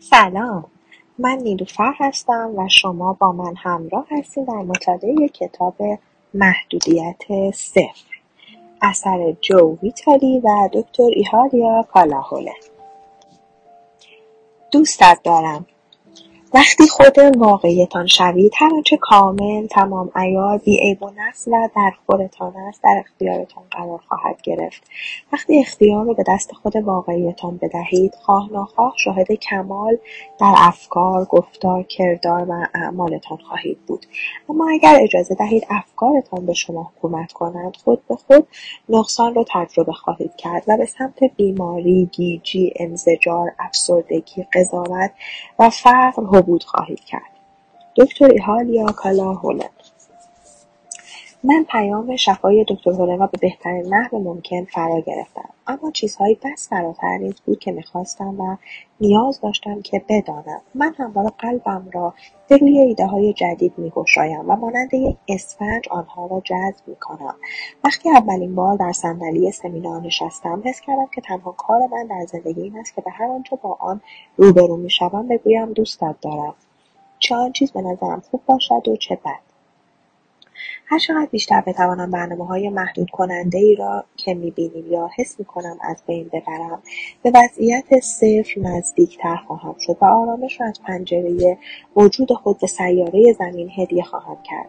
سلام. من نیلوفر هستم و شما با من همراه هستید در مطالعه کتاب محدودیت صفر. اثر جو ویتالی و دکتر ایهالیا کالاهوله. دوستت دارم وقتی خود واقعیتان شوید هر آنچه کامل تمام عیار بیعیب و نقص و در است در اختیارتان قرار خواهد گرفت. وقتی اختیار رو به دست خود واقعیتان بدهید خواه ناخواه شاهد کمال در افکار گفتار کردار و اعمالتان خواهید بود. اما اگر اجازه دهید افکارتان به شما حکومت کنند خود به خود نقصان رو تجربه خواهید کرد و به سمت بیماری گیجی انزجار افسردگی قضاوت و فقر بود خواهید کرد. دکتر ایهالیا کالا هولن من پیام شفای دکتر هولن را به بهترین نحو ممکن فرا گرفتم. اما چیزهایی بس فراتر نیز بود که می‌خواستم و نیاز داشتم که بدانم. من همواره قلبم را به روی ایده های جدید میگشایم و مانند یک اسفنج آنها را جذب می‌کنم. وقتی اولین بار در صندلی سمینار نشستم حس کردم که تنها کار من در زندگی این است که به هر آنچه با آن روبرو می‌شوم بگویم دوستت دارم. چه آن چیز به نظرم خوب باشد و چه بد. هر چقدر بیشتر بتوانم های محدود کننده ای را که می‌بینیم یا حس می‌کنم از بین ببرم به وضعیت صفر نزدیکتر خواهم شد و آرامش را از پنجره وجود خود به سیاره زمین هدیه خواهم کرد.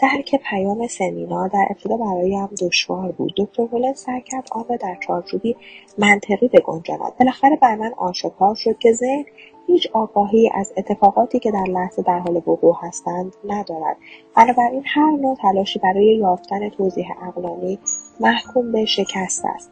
درک پیام سمینار در ابتدا برایم دشوار بود. دکتر هولن سعی کرد آن را در چارچوبی منطقی بگنجاند. بالاخره بر من آشکار شد که ذهن هیچ آگاهی از اتفاقاتی که در لحظه در حال وقوع هستند ندارد. بنابراین هر نوع تلاشی برای یافتن توضیح عقلانی محکوم به شکست است.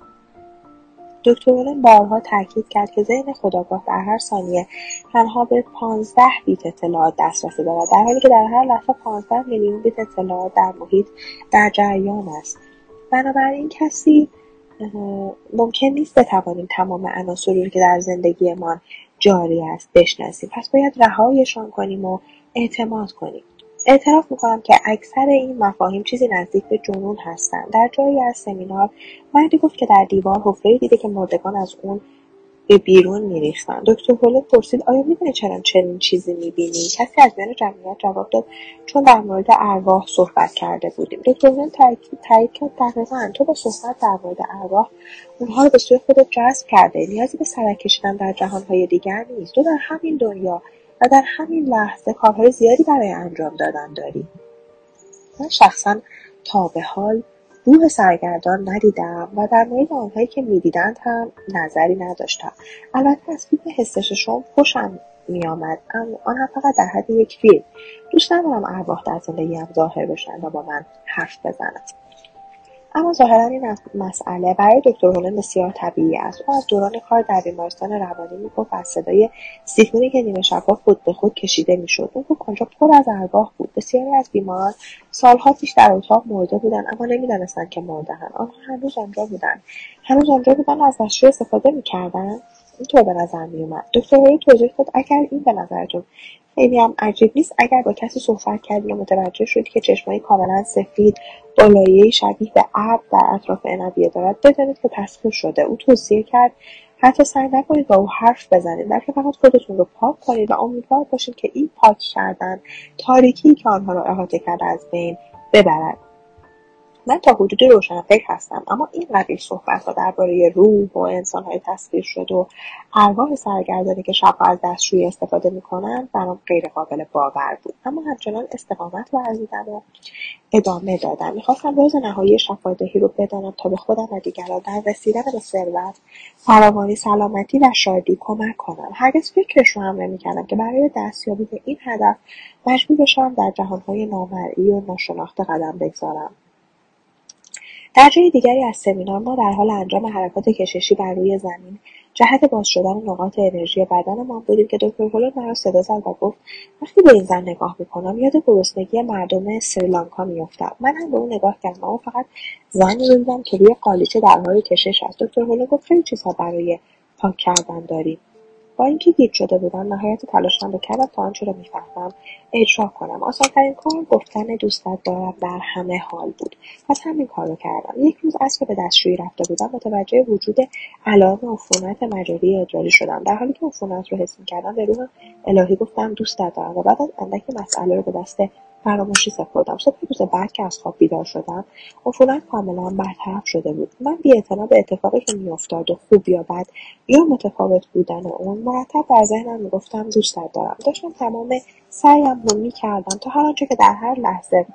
دکتر اولن بارها تاکید کرد که ذهن خداگاه در هر ثانیه تنها به پانزده بیت اطلاعات دسترسی دارد در حالی که در هر لحظه پانزده میلیون بیت اطلاعات در محیط در جریان است. بنابراین کسی ممکن نیست بتوانیم تمام عناصری که در زندگیمان جاری است بشناسیم. پس باید رهایشان کنیم و اعتماد کنیم. اعتراف می‌کنم که اکثر این مفاهیم چیزی نزدیک به جنون هستند. در جایی از سمینار مردی گفت که در دیوار حفره دیده که مردگان از اون به بیرون میریختند دکتر هولت پرسید آیا می‌دونی چرا چنین چیزی می‌بینی؟ کسی از میان جمعیت جواب داد چون در مورد ارواح صحبت کرده بودیم. دکتر هولت تایید کرد دقیقا تو با صحبت در مورد ارواح اونها رو به سوی خودت جذب کرده. نیازی به سرک کشیدن در جهانهای دیگر نیست. تو در همین دنیا و در همین لحظه کارهای زیادی برای انجام دادن داری. من شخصا تا به حال روح سرگردان ندیدم و در مورد آنهایی که می‌دیدند هم نظری نداشتم. البته از فیلم حسش شما خوشم میآمد اما آن هم فقط در حد یک فیلم. دوست ندارم ارواح در زندگیم ظاهر بشن و با من حرف بزنند. اما ظاهرا این مسئله. برای دکتر هولن بسیار طبیعی است. او از دوران کار در بیمارستان روانی می‌گفت از صدای سیفونی که نیمه شبها خود به خود کشیده می‌شد. اون گفت آنجا پر از ارواح بود. بسیاری از بیماران سالها پیش در اتاق مرده بودند اما نمی‌دانستند که مردهاند. آنها هنوز آنجا بودند. هنوز آنجا بودن از دستشوی استفاده می‌کردند. اینطور به نظر میومد دکتر هولن توضیح داد اگر این به نظرتون خیلی هم عجیب نیست اگر با کسی صحبت کردی و متوجه شدی که چشمایی کاملا سفید با لایهای شبیه به ابر در اطراف عنبیه دارد بدانید که تسخیر شده. او توصیه کرد حتی سعی نکنید با او حرف بزنید بلکه فقط خودتون رو پاک کنید و امیدوار باشید که این پاک کردن تاریکی که آنها را احاطه کرده از بین ببرد. من تا حدودی فکر هستم اما این قبیل صحبت ها درباره روح و انسان های تصویر شد و ارواح سرگردانی که شبها از دستشویی استفاده می‌کنند برام غیر قابل باور بود. اما همچنان استقامت ورزیدم و ادامه دادم. می‌خواستم روز نهایی شفادهی رو بدانم تا به خودم و دیگران در رسیدن به ثروت فراوانی سلامتی و شادی کمک کنم. هرگز فکرش رو هم نمی‌کردم که برای دستیابی به این هدف مجبور بشم در جهانهای نامرئی و ناشناخته قدم بگذارم. در جای دیگری از سمینار ما در حال انجام حرکات کششی بر روی زمین جهت باز شدن نقاط انرژی بدنمان بودیم که دکتر هولر مرا صدا زد و گفت وقتی به این زن نگاه می‌کنم یاد گرسنگی مردم سریلانکا میافتم. من هم به او نگاه کردم اما فقط زنی رو دیدم که روی قالیچه در حال کشش است. دکتر هولر گفت خیلی چیزها برای پاک کردن داریم. اینکه گیج شده بودم نهایت تلاشم رو کردم تا آنچه را می‌فهمم اجرا کنم. آسانترین کار گفتن دوستت دارم در همه حال بود. پس همین کار رو کردم. یک روز از که به دستشویی رفته بودم متوجه وجود علائم عفونت مجاری ادراری شدم. در حالی که عفونت رو حس می‌کردم به روح الهی گفتم دوستت دارم و بعد از اندکی مسئله رو به دست فراموشی سپردم صبح روز بعد که از خواب بیدار شدم عفونت کاملا برطرف شده بود. من بیاعتنا به اتفاقی که میافتاد و خوب یا بد یا متفاوت بودن اون مرتب در ذهنم می‌گفتم دوستت دارم. داشتم تمام سعیم رو می‌کردم تا هر آنچه که در هر لحظه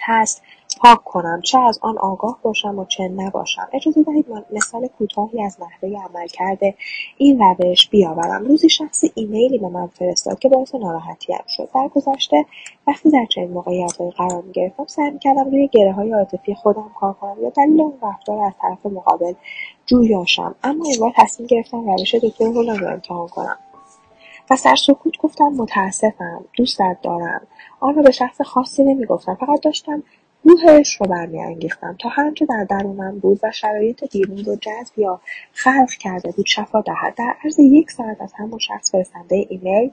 هست پاک کنم. چه از آن آگاه باشم و چه نباشم. اجازه دهید مثال کوتاهی از نحوه عمل کرده این روش بیاورم. روزی شخصی ایمیلی به من فرستاد که باعث ناراحتیم شد. در گذشته وقتی در چنین موقعیتهایی قرار می‌گرفتم سعی می‌کردم روی گره های عاطفی خودم کار کنم یا دلیل اون رفتار از طرف مقابل جویاشم اما این بار تصمیم گرفتم روش دکتر هولن رو امتحان کنم. و در سکوت گفتم متاسفم دوستت دارم. آن را به شخص خاصی نمی‌گفتم. فقط داشتم روحش رو برمیانگیختم تا هر در درونم بود و شرایط بیرون رو جذب یا خلق کرده بود شفا دهد. در عرض یک ساعت از همون شخص فرستنده ایمیل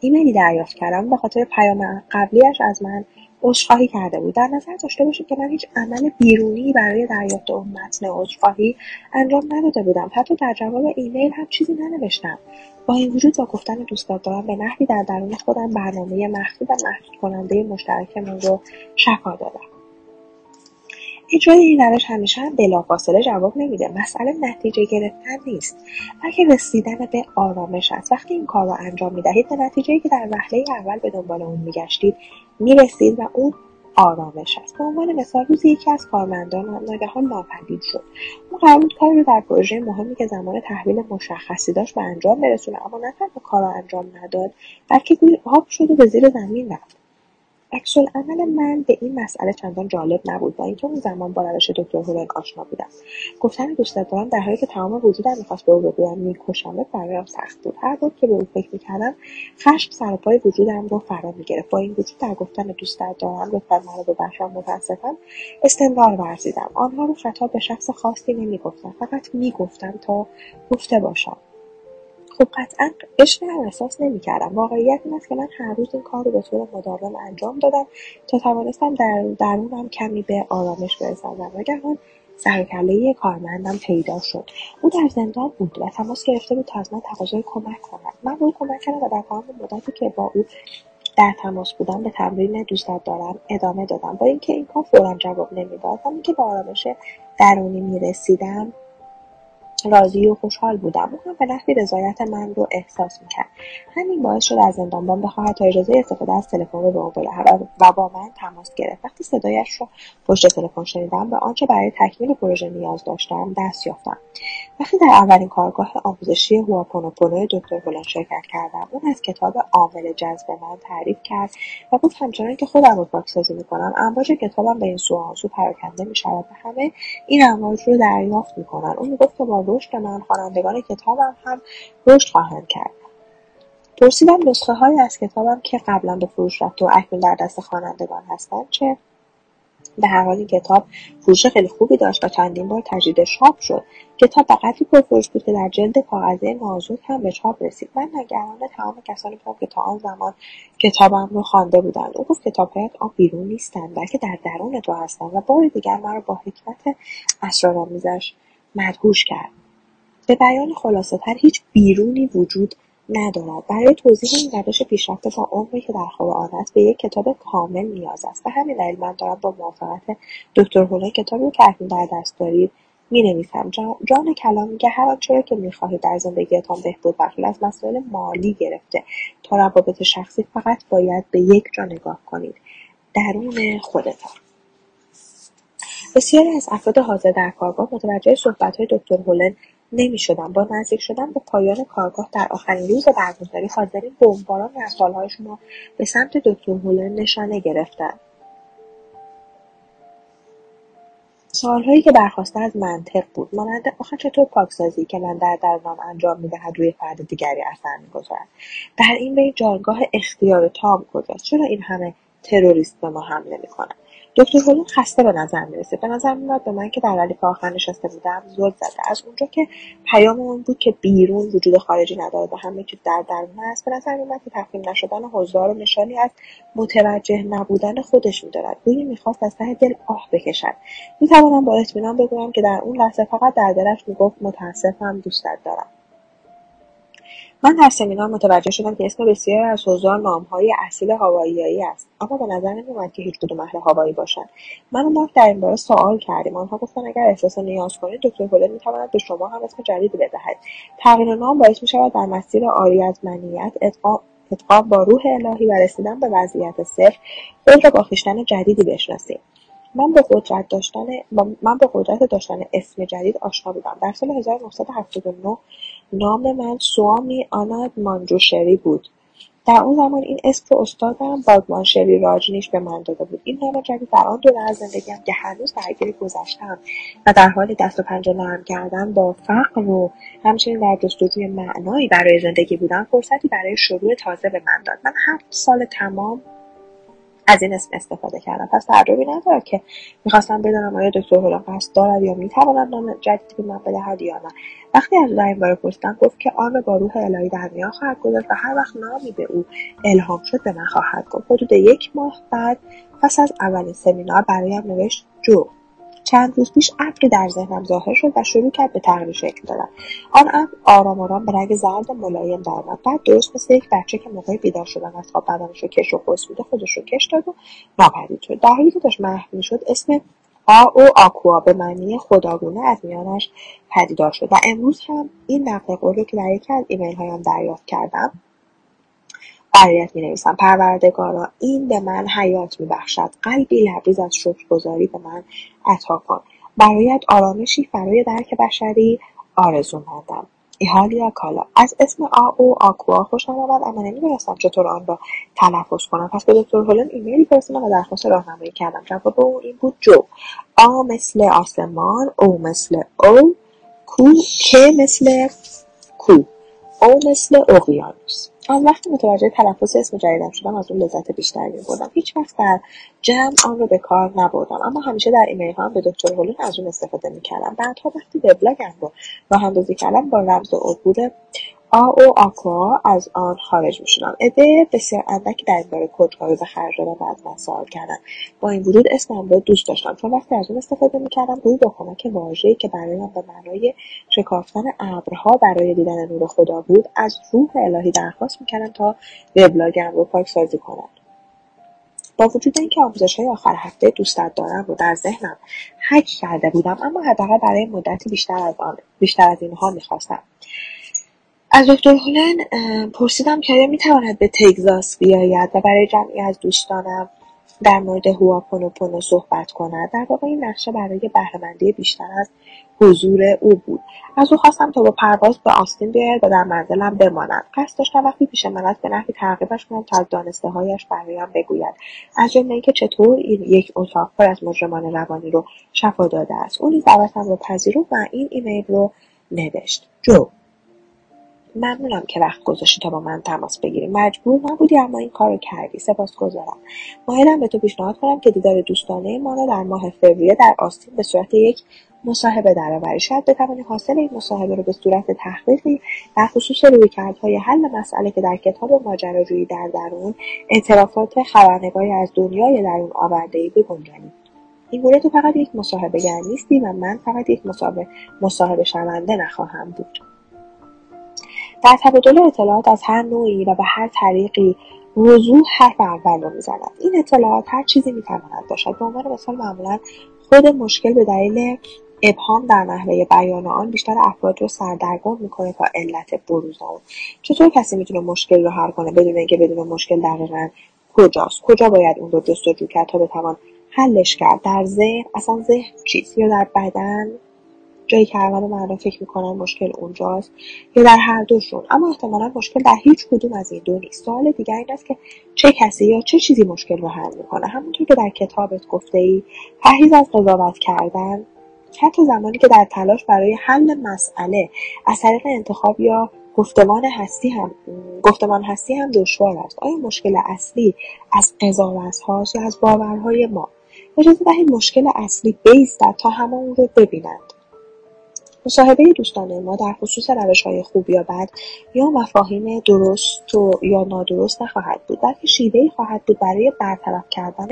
ایمیلی دریافت کردم. به خاطر پیام قبلیش از من عذرخواهی کرده بود. در نظر داشته باشید که من هیچ عمل بیرونی برای دریافت اون متن عذرخواهی انجام نداده بودم. حتی در جواب ایمیل هم چیزی ننوشتم. با این وجود با گفتن دوستت دارم به نحوی در درون خودم برنامه مخفی و محدود کننده مشترکمون رو شفا دادم. اجرای این روش همیشه هم بلافاصله جواب نمیده. مسئله نتیجه گرفتن نیست. بلکه رسیدن به آرامش است وقتی این کار را انجام می‌دهید به نتیجه که در وهله اول به دنبال اون میگشتید می‌رسید و اون آرامش است به عنوان مثال روزی یکی از کارمندان ناگهان ناپدید شد. اون قرار بود کاری رو در پروژه مهمی که زمان تحویل مشخصی داشت به انجام برسونه اما نه تنها کار را انجام نداد بلکه گوی آب شد و به زیر زمین رفت. عمل من به این مسئله چندان جالب نبود با اینکه اون زمان با روش دکتر هولن آشنا بودم. گفتن دوستت دارم در حالی که تمام وجودم می‌خواست به او بگویم میکشمت برایم سخت بود. هر بار که به او فکر می‌کردم خشم سر پای وجودم رو فرا می‌گرفت. با این وجود در گفتن دوستت دارم لطفا مرا ببخشم متاسفم استمرار ورزیدم. آنها رو خطاب به شخص خاصی نمی‌گفتم فقط می‌گفتم تا گفته باشم. خب قطعا عشق هم احساس نمی‌کردم. واقعیت این است که من هر روز این کار رو به طور مداوم انجام دادم تا توانستم در درونم کمی به آرامش برسم و ناگهان سر و کارمندم پیدا شد. او در زندان بود و تماس گرفته بود تا از من تقاضای کمک کند. من به او کمک کردم و در تمام مدتی که با او در تماس بودم به تمرین دوستت دارم ادامه دادم. با اینکه این کار فورا جواب نمی‌داد که به آرامش درونی می‌رسیدم راضی و خوشحال بودم. او هم به نحوی رضایت من رو احساس می‌کرد. همین باعث شد از زندانبان بخواهد تا اجازه استفاده از تلفن به او بدهد و با من تماس گرفت. وقتی صدایش رو پشت تلفن شنیدم به آنچه برای تکمیل پروژه نیاز داشتم دست یافتم. وقتی در اولین کارگاه آموزشی هواپونوپونو دکتر هولن شرکت کردم اون از کتاب عامل جذب من تعریف کرد و گفت همچنان که خودم رو پاکسازی می‌کنم امواج کتابم به این سو آنسو پراکنده می‌شود و همه این امواج رو دریافت می‌کنن. اون می‌گفت که با رشد من خوانندگان کتابم هم رشد خواهند کرد. پرسیدم نسخه های از کتابم که قبلا به فروش رفته و اکنون در دست خوانندگان هستند چه؟ به هر حال این کتاب فروش خیلی خوبی داشت و چندین بار تجدید چاپ شد. کتاب به قدری پرفروش بود که در جلد کاغذی نازک هم به چاپ رسید. من نگران تمام کسانی بودم که تا آن زمان کتابم رو خوانده بودند. او گفت کتابهایت آب بیرون نیستند بلکه در درون تو هستند و بار دیگر مرا با حکمت اسرارآمیزش مدهوش کرد. به بیان تر هیچ بیرونی وجود ندارد. برای توضیح این روش پیشرفته با عمقی که در قرآن است به یک کتاب کامل نیاز است. به همین دلیل من دارم با موافقت دکتر هوله کتابی که در دست دارید می‌نویسم. جان, کلام میگه هر آنچه که می‌خواهید در زندگیتان بهبود بخشید از مسائل مالی گرفته. تا روابط شخصی فقط باید به یک جا نگاه کنید. درون خودتان. بسیاری از افراد حاضر در کارگاه متوجه صحبتهای دکتر هولن نمی‌شدم. با نزدیک شدن به پایان کارگاه در آخرین روز برگزاری حاضرین بمبارانی از سالهایشون را به سمت دکتر هولن نشانه گرفتند سالهایی که برخواسته از منطق بود. مانند آخه چطور پاکسازی که من در درونم انجام می‌دهد روی فرد دیگری اثر می‌گذارد؟ در این بین جایگاه اختیار تام کجاست؟ چرا این همه تروریست به ما حمله می‌کنند؟ دکتر هولون خسته به نظر می‌رسه. به نظر میاد به من که در ردیف آخر نشسته بودم زل زده از اونجا که پیام اون بود که بیرون وجود خارجی ندارد و همه چیز در درون است. به نظر میومد که تفهیم نشدن حضار و نشانی از متوجه نبودن خودش میدارد. گویی می‌خواست از ته دل آه بکشد. می‌توانم با اطمینان بگویم که در اون لحظه فقط در دلش می‌گفت متاسفم دوستت دارم. من در سمینار متوجه شدم که اسم بسیاری از حضار نامهای اصیل هاواییایی است. اما به نظر نمیآمد که هیچ کدوم اهل هاوایی باشند. من و مارک در این باره سوال کردیم. آنها گفتند اگر احساس نیاز کنید دکتر هولر می‌تواند به شما هم اسم جدیدی بدهد. تغییر نام باعث می‌شود در مسیر آری از منیت ادغام با روح الهی و رسیدن به وضعیت صفر خود را با خویشتن جدیدی بشناسیم. من به قدرت داشتن من به قدرت داشتن اسم جدید آشنا بودم. در سال 1979 نام من سوامی آناد مانجوشری بود. در اون زمان این اسم رو استادم باگمانشری راجنیش به من داده بود. این نام جدید در آن دوره از زندگیم که هنوز درگیر گذشتم و در حال دست و پنجه نرم کردن با فقر و همچنین در جستجوی معنایی برای زندگی بودن فرصتی برای شروع تازه به من داد. من هفت سال تمام از این اسم استفاده کردم. پس تعجبی ندارد که می‌خواستم بدانم آیا دکتر هولم قصد دارد یا می‌تواند نام جدیدی به من بدهد یا نه. وقتی از او باره پرسیدم گفت که آن با روح الهی در میان خواهد گذاشت و هر وقت نامی به او الهام شد به من خواهد گفت. حدود یک ماه بعد پس از اولین سمینار برایم نوشت جو چند روز پیش ابری در ذهنم ظاهر شد و شروع کرد به تغییر شکل دادن. آن ابر آرام آرام به رنگ زرد ملایم درآمد بعد درست مثل یک بچه که موقع بیدار شدن از خواب بدنش رو کش و قوس بوده خودش رو کش داد و ناپدید شد. در حالی که داشت محو می‌شد اسم آ او آکوا به معنی خداگونه از میانش پدیدار شد. و امروز هم این نقل قول رو که در یکی از ایمیل هایم دریافت کردم برایت می نویسم پروردگارا این به من حیات می بخشد قلبی لبریز از شکرگزاری به من عطا کن. برایت آرامشی فرای درک بشری آرزو مندم ایهالیا کالا. از اسم آ او آکوا خوشم آمد اما نمی‌دونستم چطور آن را تلفظ کنم. پس به دکتر هولن ایمیلی فرستادم و درخواست راهنمایی کردم. جواب او این بود جو. آ مثل آسمان او مثل او کو که مثل کو. او مثل اقیانوس. از وقتی متوجه تلفظ اسم جدیدم شدم از اون لذت بیشتری میبردم. هیچ وقت در جمع آن رو به کار نبردم. اما همیشه در ایمیل هم به دکتر هولون از اون استفاده می‌کردم. بعدها وقتی وبلاگم رو راه اندازی کردم با رمز عبور آ آکوا از آن خارج می‌شدم. عده بسیار اندکی در این باره کدکاری به خرج دادن و از من سوال کردن با این وجود اسمم رو دوست داشتم. چون وقتی از اون استفاده می‌کردم گویی با کمک واژهای که برایم به معنای شکافتن ابرها برای دیدن نور خدا بود از روح الهی درخواست می‌کردم تا وبلاگم رو پاک سازی کنند با وجود اینکه آموزش های آخر هفته دوستت دارم رو در ذهنم حک کرده بودم اما حداقل برای مدتی بیشتر از آن بیشتر از اینها می‌خواستم. از دکتر هولن پرسیدم که آیا می‌تواند به تگزاس بیاید و برای جمعی از دوستانم در مورد هواپونوپونو صحبت کند. در واقع این نقشه برای بهرهمندی بیشتر از حضور او بود. از او خواستم تا با پرواز به آستین بیاید و در منزلم بماند. قصد داشتم وقتی پیش من است به نحوی ترغیبش کنم تا از دانسته هایش برایم بگوید. از جمله اینکه چطور این یک اتاق پر از مجرمان روانی رو شفا داده است. او نیز دعوتم رو پذیرفت و این ایمیل رو نوشت. جو. ممنونم که وقت گذاشتی تا با من تماس بگیری. مجبور نبودی اما این کارو کردی. سپاسگزارم مایلم به تو پیشنهاد کنم که دیدار دوستانه ما را در ماه فوریه در آستین به صورت یک مصاحبه درآوری. شاید بتوانی حاصل این مصاحبه رو به صورت تحقیقی در خصوص رویکردهای حل مسئله که در کتاب ماجراجویی در درون اعترافات خبرنگاری از دنیای درون آوردهای بگنجانی این گونه تو فقط یک مصاحبه گر نیستی و من فقط یک مصاحبه مصاحبه شونده نخواهم بود. در تبادل اطلاعات از هر نوعی و به هر طریقی وضوح حرف اول رو می‌زند. این اطلاعات هر چیزی می‌تواند باشد. به عنوان مثال معمولا خود مشکل به دلیل ابهام در نحوه بیان آن بیشتر افراد رو سردرگم می‌کنه تا علت بروز آن. چطور کسی می‌تونه مشکل رو حل کنه بدون اینکه بدون مشکل دقیقا کجاست؟ کجا باید اون رو جستجو کرد تا بتوان حلش کرد؟ در ذهن اصلا ذهن چیست یا در بدن؟ جایی که اغلب مردم فکر می‌کنن مشکل اونجاست یا در هر دوشون. اما احتمالا مشکل در هیچ کدوم از این دو نیست. سوال دیگر این است که چه کسی یا چه چیزی مشکل رو حل می‌کنه؟ همونطور که در کتابت گفته ای پرهیز از قضاوت کردن حتی زمانی که در تلاش برای حل مسئله از طریق انتخاب یا گفتمان هستی هم گفتمان هستی هم دشوار است. آیا مشکل اصلی از قضاوت هاست یا از باورهای ما؟ اجازه دهید مشکل اصلی بیستد تا همه اون رو ببینند. مصاحبه دوستانه ما در خصوص روش های خوب یا بد یا مفاهیم درست و یا نادرست نخواهد بود بلکه شیوهی خواهد بود برای برطرف کردن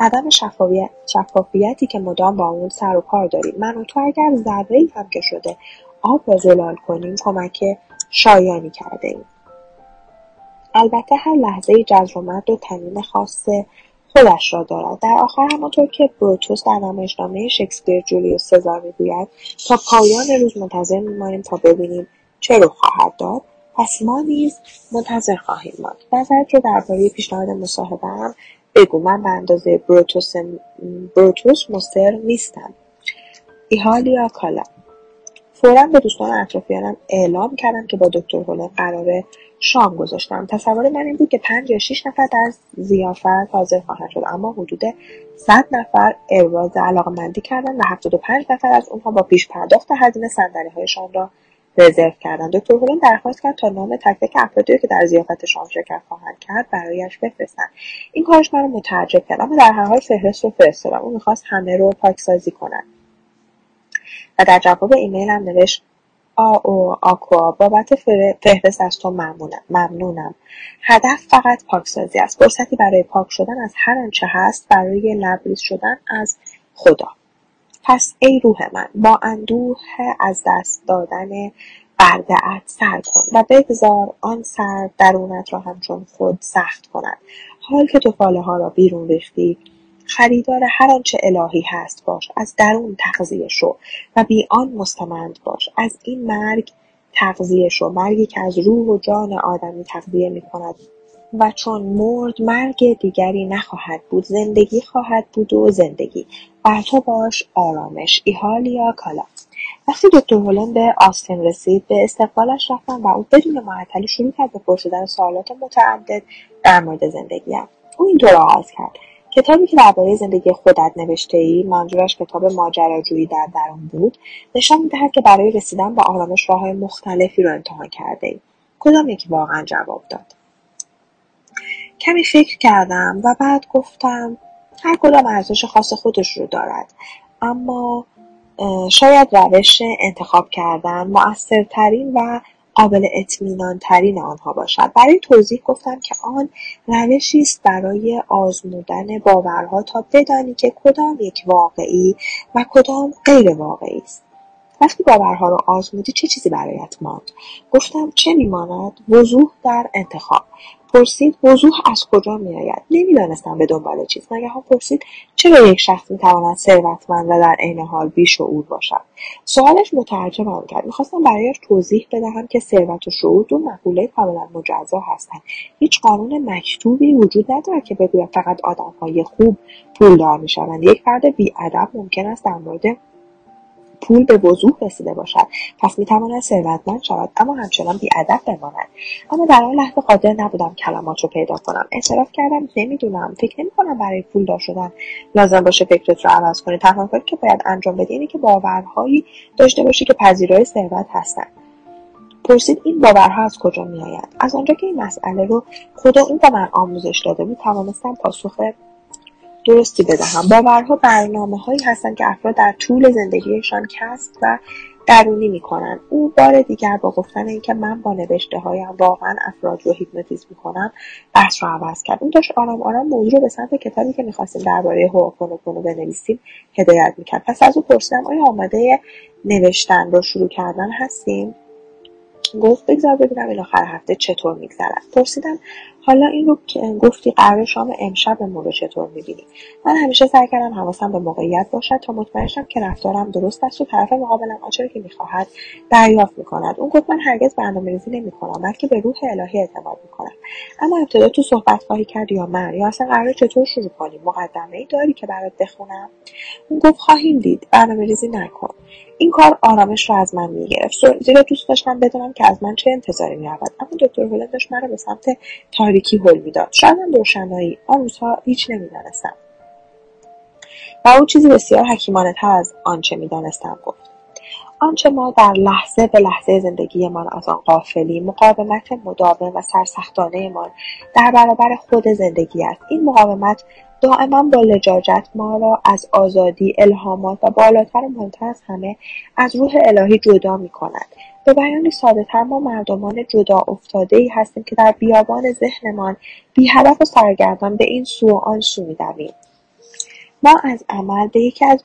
عدم شفافیت شفافیتی که مدام با اون سر و کار داریم من و تو اگر ذره هم که شده آب را زلال کنیم کمک شایانی کرده ایم. البته هر لحظه جزر و تنین خاص خودش را دارد. در آخر همانطور که بروتوس در نمایشنامه شکسپیر جولیوس سزار می‌گوید تا پایان روز منتظر میمانیم تا ببینیم چه رو خواهد داد. پس ما نیز منتظر خواهیم ماند. نظرت رو درباره پیشنهاد مصاحبه هم بگو. من به اندازه بروتوس, بروتوس مصر نیستم. ایهالیا کالا. فورا به دوستان اطرافیانم اعلام کردم که با دکتر هولن قراره شام گذاشتم. تصور من این بود که پنج یا شیش نفر در زیافت حاضر خواهند شد اما حدود صد نفر ابراز مندی کردند و هفتاد و پنج نفر از اونها با پیش پرداخت هزینه هایشان را رزرو کردند. دکتر هولن درخواست کرد تا نام تک تک افرادی که در زیافت شام شرکت خواهند کرد برایش بفرستند. این کارش مرا متعجب کرد اما در هر حال فهرست رو فرستادم. او می‌خواست همه رو پاکسازی کنند و در جواب ایمیلم نوشت او آکوا بابت فهرست از تو ممنونم. هدف فقط پاکسازی است. فرصتی برای پاک شدن از هر آنچه هست برای لبریز شدن از خدا. پس ای روح من با اندوه از دست دادن بردعت سر کن و بگذار آن سر درونت را همچون خود سخت کند. حال که تو فاله ها را بیرون ریختی خریدار هر آنچه الهی هست باش از درون تغذیه شو و بی آن مستمند باش. از این مرگ تغذیه شو. مرگی که از روح و جان آدمی تغذیه می کند و چون مرد مرگ دیگری نخواهد بود. زندگی خواهد بود و زندگی. بر تو باش آرامش. ایهالیا کالا. وقتی دکتر هولن به آستین رسید به استقبالش رفتم و او بدون معطلی شروع کرد به پرسیدن سوالات متعدد در مورد زندگیم. او اینطور آغاز کرد. کتابی که درباره زندگی خودت نوشته ای منظورش کتاب ماجراجویی در درون بود نشان می‌دهد که برای رسیدن به آرامش راههای مختلفی رو امتحان کرده ای کدام یکی واقعا جواب داد؟ کمی فکر کردم و بعد گفتم هر کدام ارزش خاص خودش رو دارد. اما شاید روش انتخاب کردن مؤثرترین و قابل اطمینان ترین آنها باشد. برای توضیح گفتم که آن روشی است برای آزمودن باورها تا بدانی که کدام یک واقعی و کدام غیر واقعی است. وقتی باورها را آزمودی چه چیزی برایت ماند؟ گفتم چه میماند؟ وضوح در انتخاب. پرسید وضوح از کجا میآید؟ نمی‌دانستم به دنبال چیز. ناگهان پرسید چرا یک شخص می‌تواند ثروتمند و در عین حال بیشعور باشد؟ سوالش متعجبم کرد. می‌خواستم برایش توضیح بدهم که ثروت و شعور دو مقوله کاملا مجزا هستند. هیچ قانون مکتوبی وجود ندارد که بگوید فقط آدمهای خوب پولدار می‌شوند. یک فرد بیادب ممکن است در مورد پول به وضوح رسیده باشد. پس می‌تواند ثروتمند شود اما همچنان بیادب بماند. اما در آن لحظه قادر نبودم کلمات رو پیدا کنم. اعتراف کردم نمی‌دونم. فکر نمی‌کنم برای پولدار شدن لازم باشه فکرت رو عوض کنی. تنها کاری که باید انجام بدی اینه که باورهایی داشته باشی که پذیرای ثروت هستند پرسید این باورها از کجا میآیند؟ از آنجا که این مسئله رو خدا اون به من آموزش داده بود توانستم پاسخ درستی بدهم. باورها برنامه هایی هستند که افراد در طول زندگیشان کسب و درونی می‌کنند. او بار دیگر با گفتن اینکه من با نوشته هایم واقعا افراد رو هیپنوتیزم می‌کنم بحث رو عوض کرد. اون داشت آرام آرام موضوع رو به سمت کتابی که می‌خواستیم درباره هوآپونوپونو بنویسیم هدایت می‌کرد. پس از او پرسیدم آیا آماده نوشتن رو شروع کردن هستیم گفت بگذار ببینم این آخر هفته چطور میگذرد. پرسیدم حالا این رو گفتی قرار شام امشبمون رو چطور می‌بینی؟ من همیشه سعی کردم حواسم به موقعیت باشد تا مطمئن شم که رفتارم درست است و طرف مقابلم آنچه که می‌خواهد دریافت می‌کند. اون گفت من هرگز برنامه ریزی نمی‌کنم بلکه به روح الهی اعتماد می‌کنم. اما ابتدا تو صحبت خواهی کرد یا من؟ یا اصلا قرار چطور شروع کنیم؟ مقدمه ای داری که برات بخونم؟ اون گفت خواهیم دید. برنامه ریزی نکن. این کار آرامش را از من می‌گرفت. زیرا دوست داشتم بدونم که از من چه انتظاری می‌رود. اما دکتر هولن داشت مرا به سمت تاریکی هل می‌داد. شاید هم روشنایی. آن روزها هیچ نمی‌دانستم. و او چیزی بسیار حکیمانه تر از آنچه می‌دانستم گفت. آنچه ما در لحظه به لحظه زندگیمان از آن غافلیم مقاومت مداوم و سرسختانهمان در برابر خود زندگی است. این مقاومت دائما با لجاجت ما را از آزادی الهامات و بالاتر و از همه از روح الهی جدا می کند به بیانی تر ما مردمان جدا افتاده ای هستیم که در بیابان ذهنمان بی هدف و سرگردان به این سو و آن سو میدویم. ما از عمل به یکی از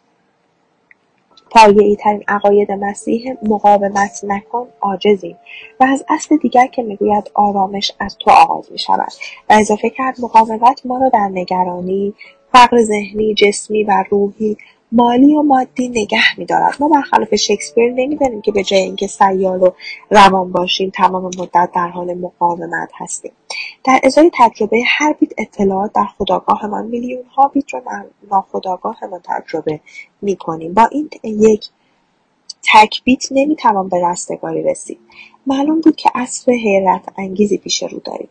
ای ترین عقاید مسیح مقاومت نکن عاجزیم و از اصل دیگر که می‌گوید آرامش از تو آغاز می شود و اضافه کرد مقاومت ما را در نگرانی فقر ذهنی جسمی و روحی مالی و مادی نگه میدارد. ما برخلاف شکسپیر نمی‌دانیم که به جای اینکه سیال و روان باشیم تمام مدت در حال مقاومت هستیم. در ازای تجربه هر بیت اطلاعات در خداگاهمان میلیون ها بیت را ناخداگاهمان تجربه می‌کنیم. با این یک تک بیت نمی‌توان به رستگاری رسید. معلوم بود که اصر حیرت انگیزی پیش رو داریم.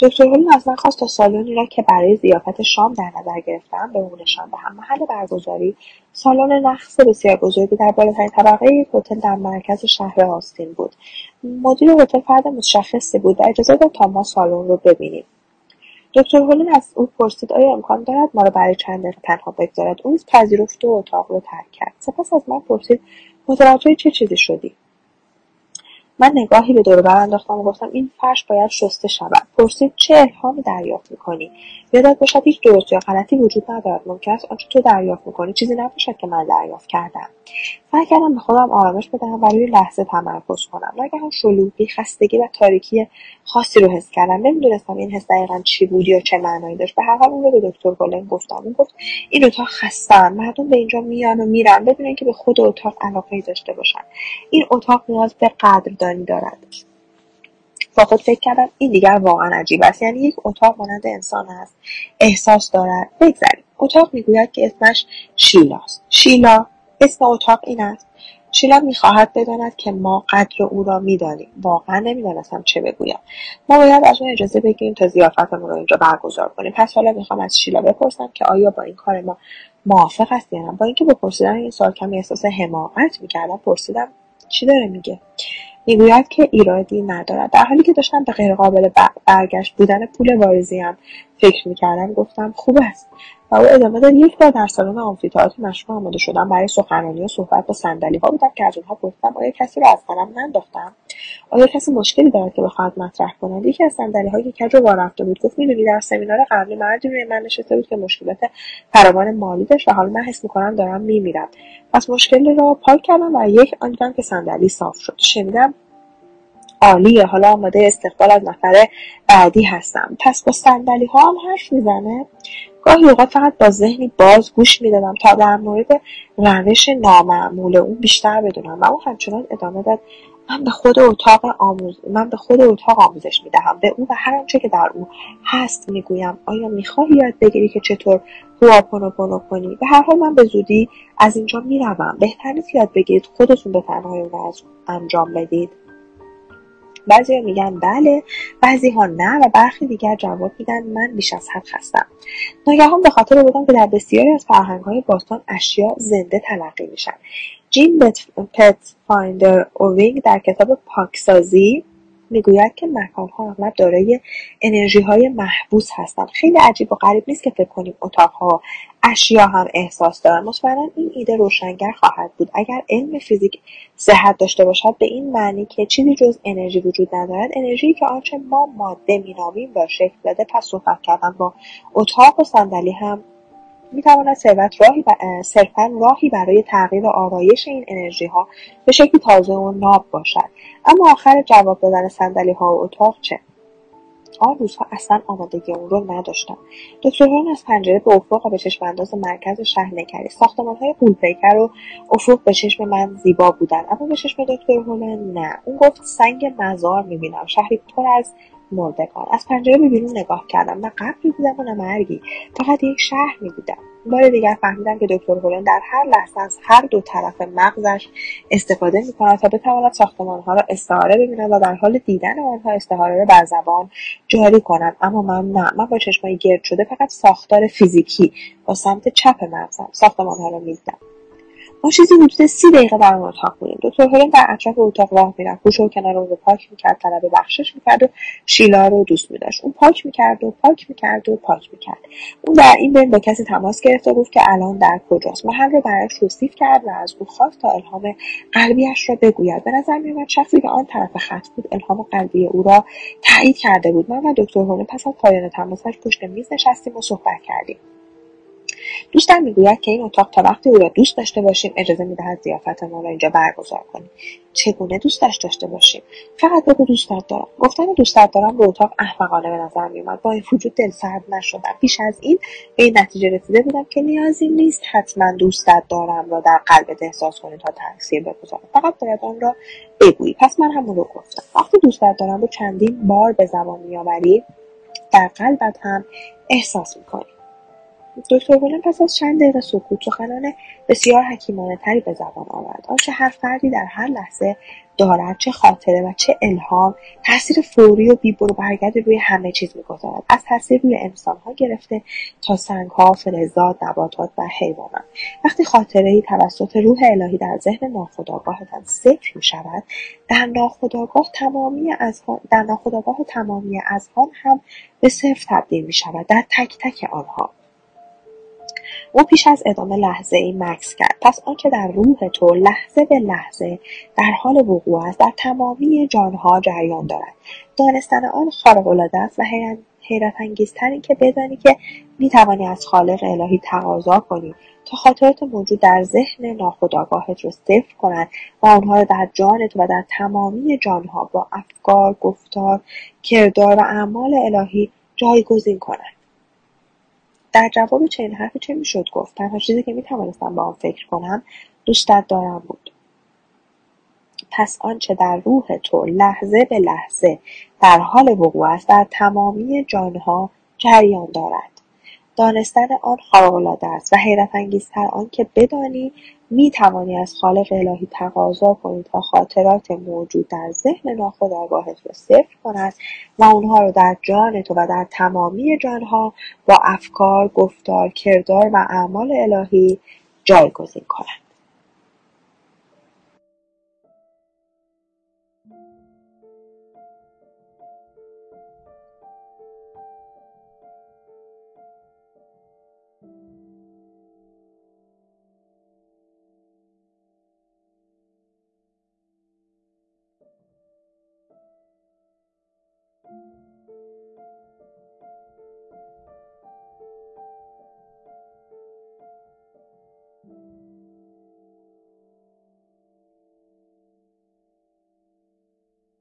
دکتر هولین از من خواست تا سالنی را که برای ضیافت شام در نظر گرفتم به او نشان دهم. محل برگزاری سالن نقص بسیار بزرگی در بالاترین طبقه یک هتل در مرکز شهر آستین بود. مدیر هتل فرد متشخصی بود و اجازه داد تا ما سالن رو ببینیم. دکتر هولین از او پرسید آیا امکان دارد ما را برای چند دقیقه تنها بگذارد؟ او پذیرفت و اتاق رو ترک کرد. سپس از من پرسید متوجه چه چیزی شدی؟ من نگاهی به دور انداختم و گفتم این فرش باید شسته شود. پرسید چه الهامی دریافت می‌کنی؟ یادت باشد هیچ درست یا غلطی وجود ندارد. ممکن است آنچه تو دریافت می‌کنی چیزی نباشد که من دریافت کردم. سعی کردم به خودم آرامش بدهم و روی لحظه تمرکز کنم. ناگهان شلوغی خستگی و تاریکی خاصی رو حس کردم. نمی‌دونستم این حس دقیقا چی بود یا چه معنایی داشت. به هر حال اون رو به دکتر گلن گفتم. اون گفت این اتاق خستن مردم به اینجا میان و میرن. بدون اینکه به خود اتاق علاقه داشته باشن. این اتاق نیاز به قدردانی دارد. با خود فکر کردم این دیگر واقعا عجیب است. یعنی یک اتاق مانند انسان است. احساس دارد. بگذریم اتاق می‌گوید که اسمش شیلاست. شیلا اسم اتاق این است. شیلا می‌خواهد بداند که ما قدر او را می‌دانیم. واقعا نمی‌دانستم چه بگویم. ما باید از اون اجازه بگیریم تا زیافتمون رو اینجا برگزار کنیم. پس حالا می‌خوام از شیلا بپرسم که آیا با این کار ما موافق است یا نه. با اینکه به پرسیدن این سال کمی احساس حماقت می‌کردم پرسیدم چی داره میگه؟ می‌گوید که ایرادی ندارد. در حالی که داشتم به غیرقابل برگشت بودن پول واریزیم فکر می‌کردم گفتم خوب است. و او ادامه داد یک بار در سالن آمفی‌تئاتر مشروع آماده شدم. برای سخنرانی و صحبت با صندلی ها بودم که از اونها پرسیدم آیا کسی را از قلم ننداختم؟ آیا کسی مشکلی دارد که بخواهد مطرح کند؟ یکی از صندلی های کج رو رفته بود. گفت می‌دونی در سمینار قبلی مردی روی من نشسته بود که مشکلات فراوان مالی داشت و حالا من حس می‌کنم دارم میمیرم. پس مشکل را پاک کردم و یک آن دیدم که صندلی صاف شد. شنیدم عالیه. حالا آماده استقبال از نفر بعدی هستم. پس با صندلی ها هم حرف می‌زنه. گاهی اوقات فقط با ذهنی باز گوش می‌دادم تا در مورد روش نامعمول اون بیشتر بدونم. و او همچنان ادامه داد. من به خود اتاق آموز من به خود اتاق آموزش می‌دهم. به او و هر آنچه که در او هست می‌گویم. آیا می‌خواهی یاد بگیری که چطور هواپونوپونو کنی؟ به هر حال من به زودی از اینجا می‌روم. بهتر نیست یاد بگیرید خودتون به تنهایی اون انجام بدید. بعضی میگن بله بعضی ها نه و برخی دیگر جواب میدن من بیش از حد خستم. ناگهان به خاطر بودم که در بسیاری از فرهنگ های باستان اشیا زنده تلقی میشن. جیم پت فایندر اوینگ در کتاب پاکسازی می‌گوید که مکانها اغلب دارای های محبوس هستند. خیلی عجیب و غریب نیست که فکر کنیم اتاقها اشیا هم احساس دارن. مطمئنا این ایده روشنگر خواهد بود. اگر علم فیزیک صحت داشته باشد به این معنی که چیزی جز انرژی وجود ندارد انرژی که آنچه ما ماده مینامیم را شکل داده پس صحبت کردن با اتاق و صندلی هم می‌تواند ثروت راهی صرفا راهی برای تغییر و آرایش این انرژی ها به شکلی تازه و ناب باشد. اما آخر جواب دادن صندلی ها و اتاق چه؟ آن روزها اصلا آمادگی اون رو نداشتم. دکتر از پنجره به افق و به چشم انداز مرکز شهر نگری ساختمان های قولپیکر و افق به چشم من زیبا بودن اما به چشم دکتر هولن نه. اون گفت سنگ مزار می‌بینم. شهری پر از مردگان از پنجره به بیرون نگاه کردم. نه قبری بودم و نه مرگی. فقط یک شهر می‌دیدم. بار دیگر فهمیدم که دکتر هولن در هر لحظه از هر دو طرف مغزش استفاده می‌کند تا بتواند ساختمانها را استعاره ببیند و در حال دیدن آنها استعاره را بر زبان جاری کند. اما من نه. من با چشمای گرد شده فقط ساختار فیزیکی با سمت چپ مغزم ساختمانها را می‌دیدم. چیزی حدود سی دقیقه در آن اتاق بودیم دکتر هولن در اطراف اتاق راه می‌رفت. گوش و کنار رو پاک می‌کرد طلب بخشش می‌کرد و شیلا رو دوست میداشت. اون پاک می‌کرد و پاک می‌کرد و پاک می‌کرد. اون در این بین با کسی تماس گرفت و گفت که الان در کجاست. محل رو برایش توصیف کرد و از او خواست تا الهام قلبیش را بگوید. به نظر میآمد شخصی که آن طرف خط بود الهام قلبی او را تایید کرده بود. من و دکتر هولن پس از پایان تماسش پشت میز نشستیم و صحبت کردیم. دوستم می‌گوید که این اتاق تا وقتی او را دوست داشته باشیم اجازه می‌دهد زیافتمان را اینجا برگزار کنیم. چگونه دوستش داشته باشیم؟ فقط بگو دوستت دارم. گفتن دوستت دارم به اتاق احمقانه به نظر میومد با این وجود دلسرد نشدم پیش از این به این نتیجه رسیده بودم که نیازی نیست حتما دوستت دارم را در قلبت احساس کنی تا تاثیر بگذارم فقط باید آن را بگویی. پس من همون رو گفتم. وقتی دوستت دارم رو چندین بار به زبان میآوری در قلبت هم احساس می‌کنی دکتر بولن پس از چند دقیقه سکوت سخنان بسیار حکیمانه تری به زبان آورد. آنچه هر فردی در هر لحظه دارد چه خاطره و چه الهام تاثیر فوری و بیبرو برگرد روی همه چیز می‌گذارد. از تاثیر روی انسانها گرفته تا سنگها فلزات نباتات و حیوانات. وقتی خاطره ای توسط روح الهی در ذهن ناخودآگاهتان ذکر می شود در ناخودآگاه تمامی از در ناخودآگاه تمامی از آن هم به صفر تبدیل می شود در تک تک آنها. او پیش از ادامه لحظه ای مکس کرد. پس آنچه در روح تو لحظه به لحظه در حال وقوع است در تمامی جانها جریان دارد. دانستن آن خارقالعاده است و حیرت انگیزتر این که بدانی که می توانی از خالق الهی تقاضا کنی تا خاطرات موجود در ذهن ناخودآگاهت رو صفر کند و آنها را در جان تو و در تمامی جانها با افکار گفتار کردار و اعمال الهی جایگزین کند. در جواب چنین حرفی چه می‌شد گفت؟ تنها چیزی که می‌توانستم با آن فکر کنم دوستت دارم بود. پس آنچه در روح تو لحظه به لحظه در حال وقوع است در تمامی جانها جریان دارد. دانستن آن خارقالعاده است و حیرت انگیزتر آن که بدانی می توانی از خالق الهی تقاضا کنی تا خاطرات موجود در ذهن ناخودآگاهت را صفر کند و آنها را در جان تو و در تمامی جانها با افکار گفتار کردار و اعمال الهی جایگزین کند.